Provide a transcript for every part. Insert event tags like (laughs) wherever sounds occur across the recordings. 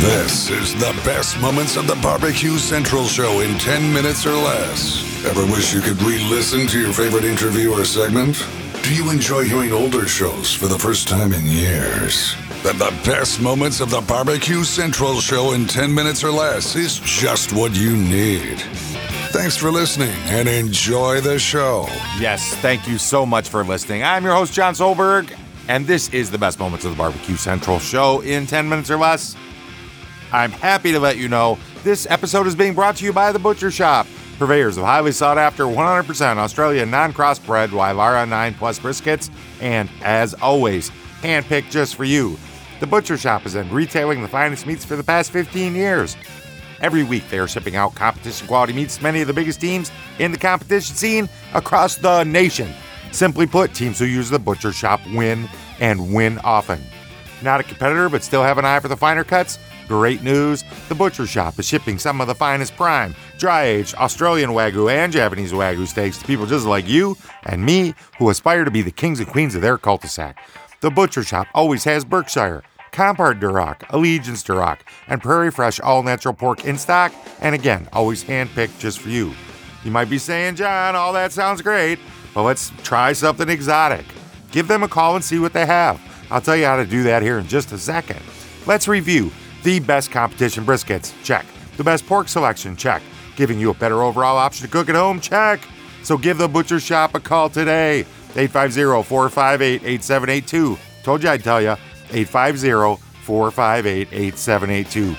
This is the best moments of the Barbecue Central show in 10 minutes or less. Ever wish you could re listen to your favorite interview or segment? Do you enjoy hearing older shows for the first time in years? Then the best moments of the Barbecue Central show in 10 minutes or less is just what you need. Thanks for listening and enjoy the show. Yes, thank you so much for listening. I'm your host, Jon Solberg, and this is the best moments of the Barbecue Central show in 10 minutes or less. I'm happy to let you know this episode is being brought to you by The Butcher Shoppe, purveyors of highly sought after 100% Australian non crossbred Wyvara 9 Plus briskets, and as always, handpicked just for you. The Butcher Shoppe has been retailing the finest meats for the past 15 years. Every week, they are shipping out competition quality meats to many of the biggest teams in the competition scene across the nation. Simply put, teams who use the Butcher Shoppe win and win often. Not a competitor, but still have an eye for the finer cuts? Great news! The Butcher Shoppe is shipping some of the finest prime, dry aged Australian Wagyu and Japanese Wagyu steaks to people just like you and me who aspire to be the kings and queens of their cul de sac. The Butcher Shoppe always has Berkshire, Compart Duroc, Allegiance Duroc, and Prairie Fresh all natural pork in stock, and again, always handpicked just for you. You might be saying, Jon, all that sounds great, but let's try something exotic. Give them a call and see what they have. I'll tell you how to do that here in just a second. Let's review the best competition briskets, check. The best pork selection, check. Giving you a better overall option to cook at home, check. So give the butcher shoppe a call today. 850-458-8782. Told you I'd tell you. 850-458-8782.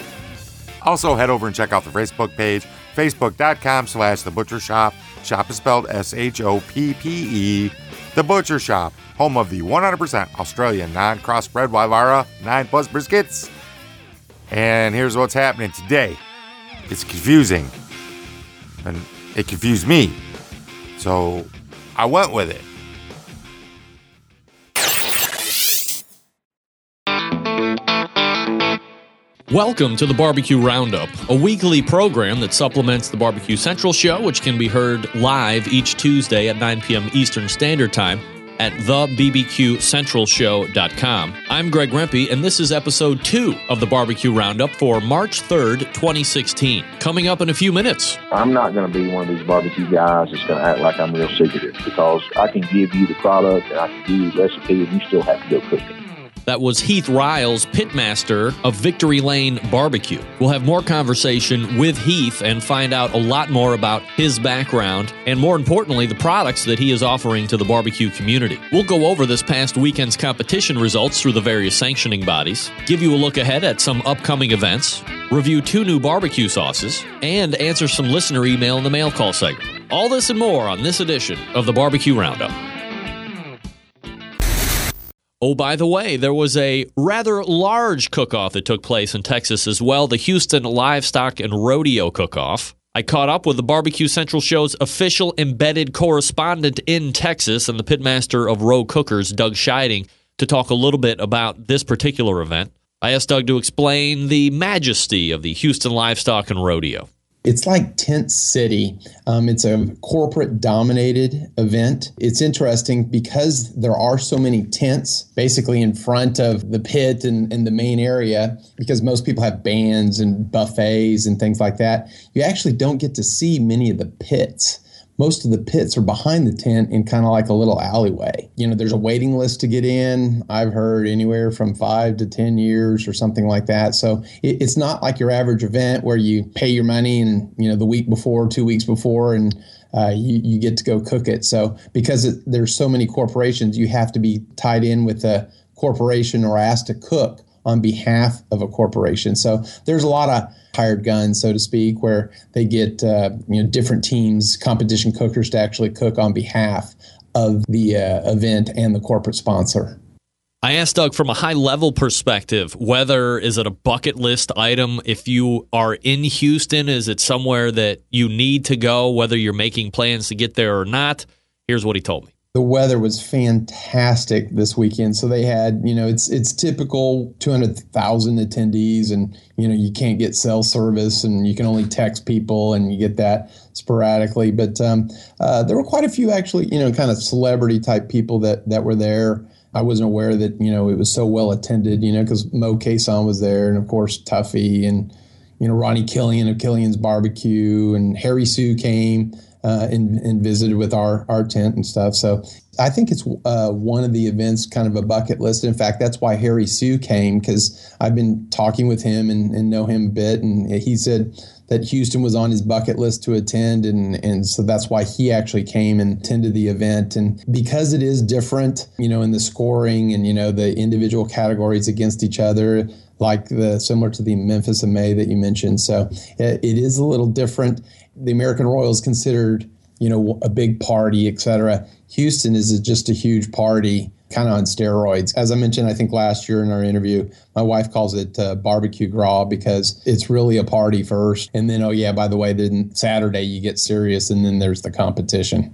Also, head over and check out the Facebook page, facebook.com slash The Butcher Shoppe. Shop is spelled S-H-O-P-P-E. The Butcher Shoppe, home of the 100% Australian non-crossbred Wyvara 9 Plus briskets. And here's what's happening today. It's confusing. And it confused me. So I went with it. Welcome to the Barbecue Roundup, a weekly program that supplements the Barbecue Central show, which can be heard live each Tuesday at 9 p.m. Eastern Standard Time at thebbqcentralshow.com. I'm Greg Rempe, and this is episode two of the Barbecue Roundup for March 3rd, 2016. Coming up in a few minutes. I'm not going to be one of these barbecue guys that's going to act like I'm real secretive because I can give you the product and I can give you the recipe, and you still have to go cook it. That was Heath Riles, pitmaster of Victory Lane Barbecue. We'll have more conversation with Heath and find out a lot more about his background and, more importantly, the products that he is offering to the barbecue community. We'll go over this past weekend's competition results through the various sanctioning bodies, give you a look ahead at some upcoming events, review two new barbecue sauces, and answer some listener email in the mail call segment. All this and more on this edition of the Barbecue Roundup. Oh, by the way, there was a rather large cook off that took place in Texas as well the Houston Livestock and Rodeo Cook Off. I caught up with the Barbecue Central Show's official embedded correspondent in Texas and the pitmaster of Roe Cookers, Doug Scheiding, to talk a little bit about this particular event. I asked Doug to explain the majesty of the Houston Livestock and Rodeo. It's like Tent City. Um, it's a corporate dominated event. It's interesting because there are so many tents basically in front of the pit and, and the main area, because most people have bands and buffets and things like that. You actually don't get to see many of the pits most of the pits are behind the tent in kind of like a little alleyway. You know, there's a waiting list to get in. I've heard anywhere from five to 10 years or something like that. So it, it's not like your average event where you pay your money and, you know, the week before, two weeks before, and uh, you, you get to go cook it. So because it, there's so many corporations, you have to be tied in with a corporation or asked to cook on behalf of a corporation. So there's a lot of hired guns, so to speak, where they get uh, you know different teams, competition cookers to actually cook on behalf of the uh, event and the corporate sponsor. I asked Doug from a high level perspective whether is it a bucket list item if you are in Houston is it somewhere that you need to go whether you're making plans to get there or not here's what he told me the weather was fantastic this weekend. So they had, you know, it's it's typical 200,000 attendees and, you know, you can't get cell service and you can only text people and you get that sporadically. But um, uh, there were quite a few actually, you know, kind of celebrity type people that, that were there. I wasn't aware that you know it was so well attended. You know, because Moe Cason was there, and of course Tuffy and you know Ronnie Killen of Killen's Barbecue, and Harry Soo came uh, and, and visited with our our tent and stuff. So I think it's uh, one of the events, kind of a bucket list. In fact, that's why Harry Soo came because I've been talking with him and, and know him a bit, and he said that Houston was on his bucket list to attend, and and so that's why he actually came and attended the event. And because it is different, you know, in the scoring and you know the individual categories against each other, like the similar to the Memphis in May that you mentioned. So it, it is a little different. The American Royal is considered, you know, a big party, et cetera. Houston is just a huge party, kind of on steroids. As I mentioned, I think last year in our interview, my wife calls it uh, barbecue gras because it's really a party first, and then oh yeah, by the way, then Saturday you get serious, and then there's the competition.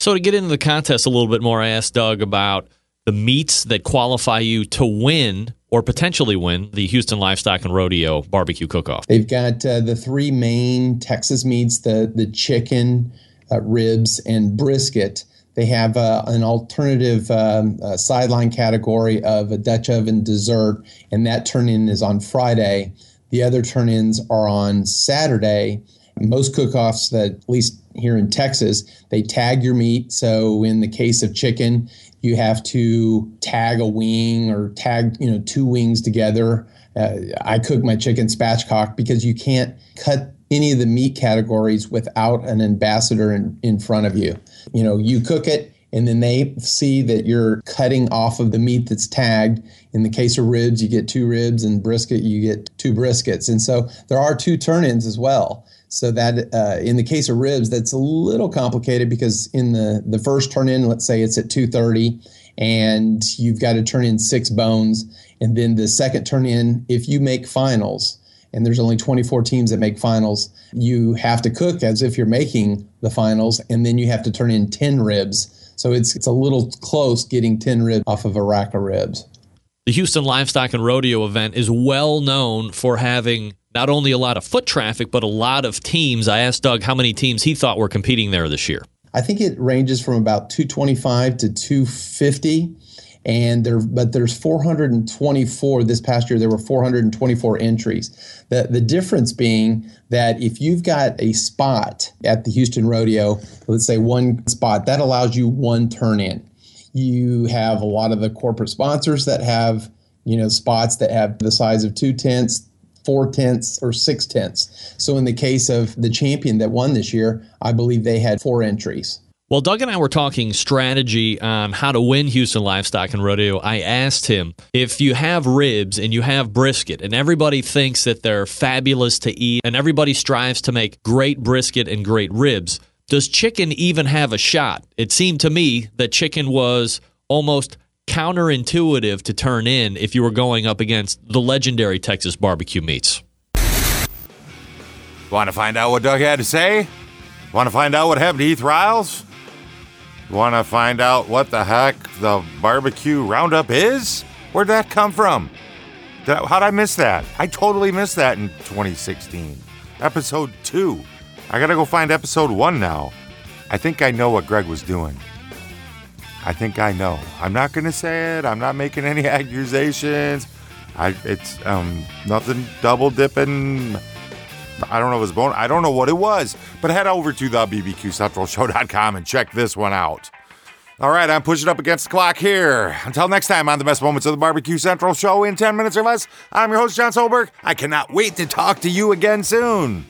So to get into the contest a little bit more, I asked Doug about the meats that qualify you to win or potentially win the Houston Livestock and Rodeo Barbecue Cook-Off. They've got uh, the three main Texas meats: the the chicken, uh, ribs, and brisket. They have uh, an alternative um, uh, sideline category of a Dutch oven dessert, and that turn in is on Friday. The other turn ins are on Saturday. Most cook offs that, at least here in Texas, they tag your meat. So in the case of chicken, you have to tag a wing or tag, you know, two wings together. Uh, I cook my chicken spatchcock because you can't cut any of the meat categories without an ambassador in, in front of you. You know, you cook it and then they see that you're cutting off of the meat that's tagged. In the case of ribs, you get two ribs, and brisket, you get two briskets. And so there are two turn ins as well. So that uh, in the case of ribs, that's a little complicated because in the, the first turn in, let's say it's at 230, and you've got to turn in six bones. And then the second turn in, if you make finals, and there's only 24 teams that make finals, you have to cook as if you're making the finals, and then you have to turn in 10 ribs. So it's it's a little close getting 10 ribs off of a rack of ribs. The Houston Livestock and Rodeo event is well known for having not only a lot of foot traffic, but a lot of teams. I asked Doug how many teams he thought were competing there this year. I think it ranges from about 225 to 250 and there but there's 424 this past year there were 424 entries the the difference being that if you've got a spot at the Houston rodeo let's say one spot that allows you one turn in you have a lot of the corporate sponsors that have you know spots that have the size of two tents four tenths or six tenths so in the case of the champion that won this year i believe they had four entries well, Doug and I were talking strategy on how to win Houston Livestock and Rodeo. I asked him if you have ribs and you have brisket, and everybody thinks that they're fabulous to eat, and everybody strives to make great brisket and great ribs, does chicken even have a shot? It seemed to me that chicken was almost counterintuitive to turn in if you were going up against the legendary Texas barbecue meats. Want to find out what Doug had to say? Want to find out what happened to Heath Riles? Want to find out what the heck the barbecue roundup is? Where'd that come from? Did I, how'd I miss that? I totally missed that in 2016. Episode 2. I gotta go find episode 1 now. I think I know what Greg was doing. I think I know. I'm not gonna say it. I'm not making any (laughs) accusations. I it's um nothing double dipping. I don't know if it was bone. I don't know what it was. But head over to the bbqcentralshow.com and check this one out. All right, I'm pushing up against the clock here. Until next time on the best moments of the Barbecue Central show in 10 minutes or less, I'm your host, Jon Solberg. I cannot wait to talk to you again soon.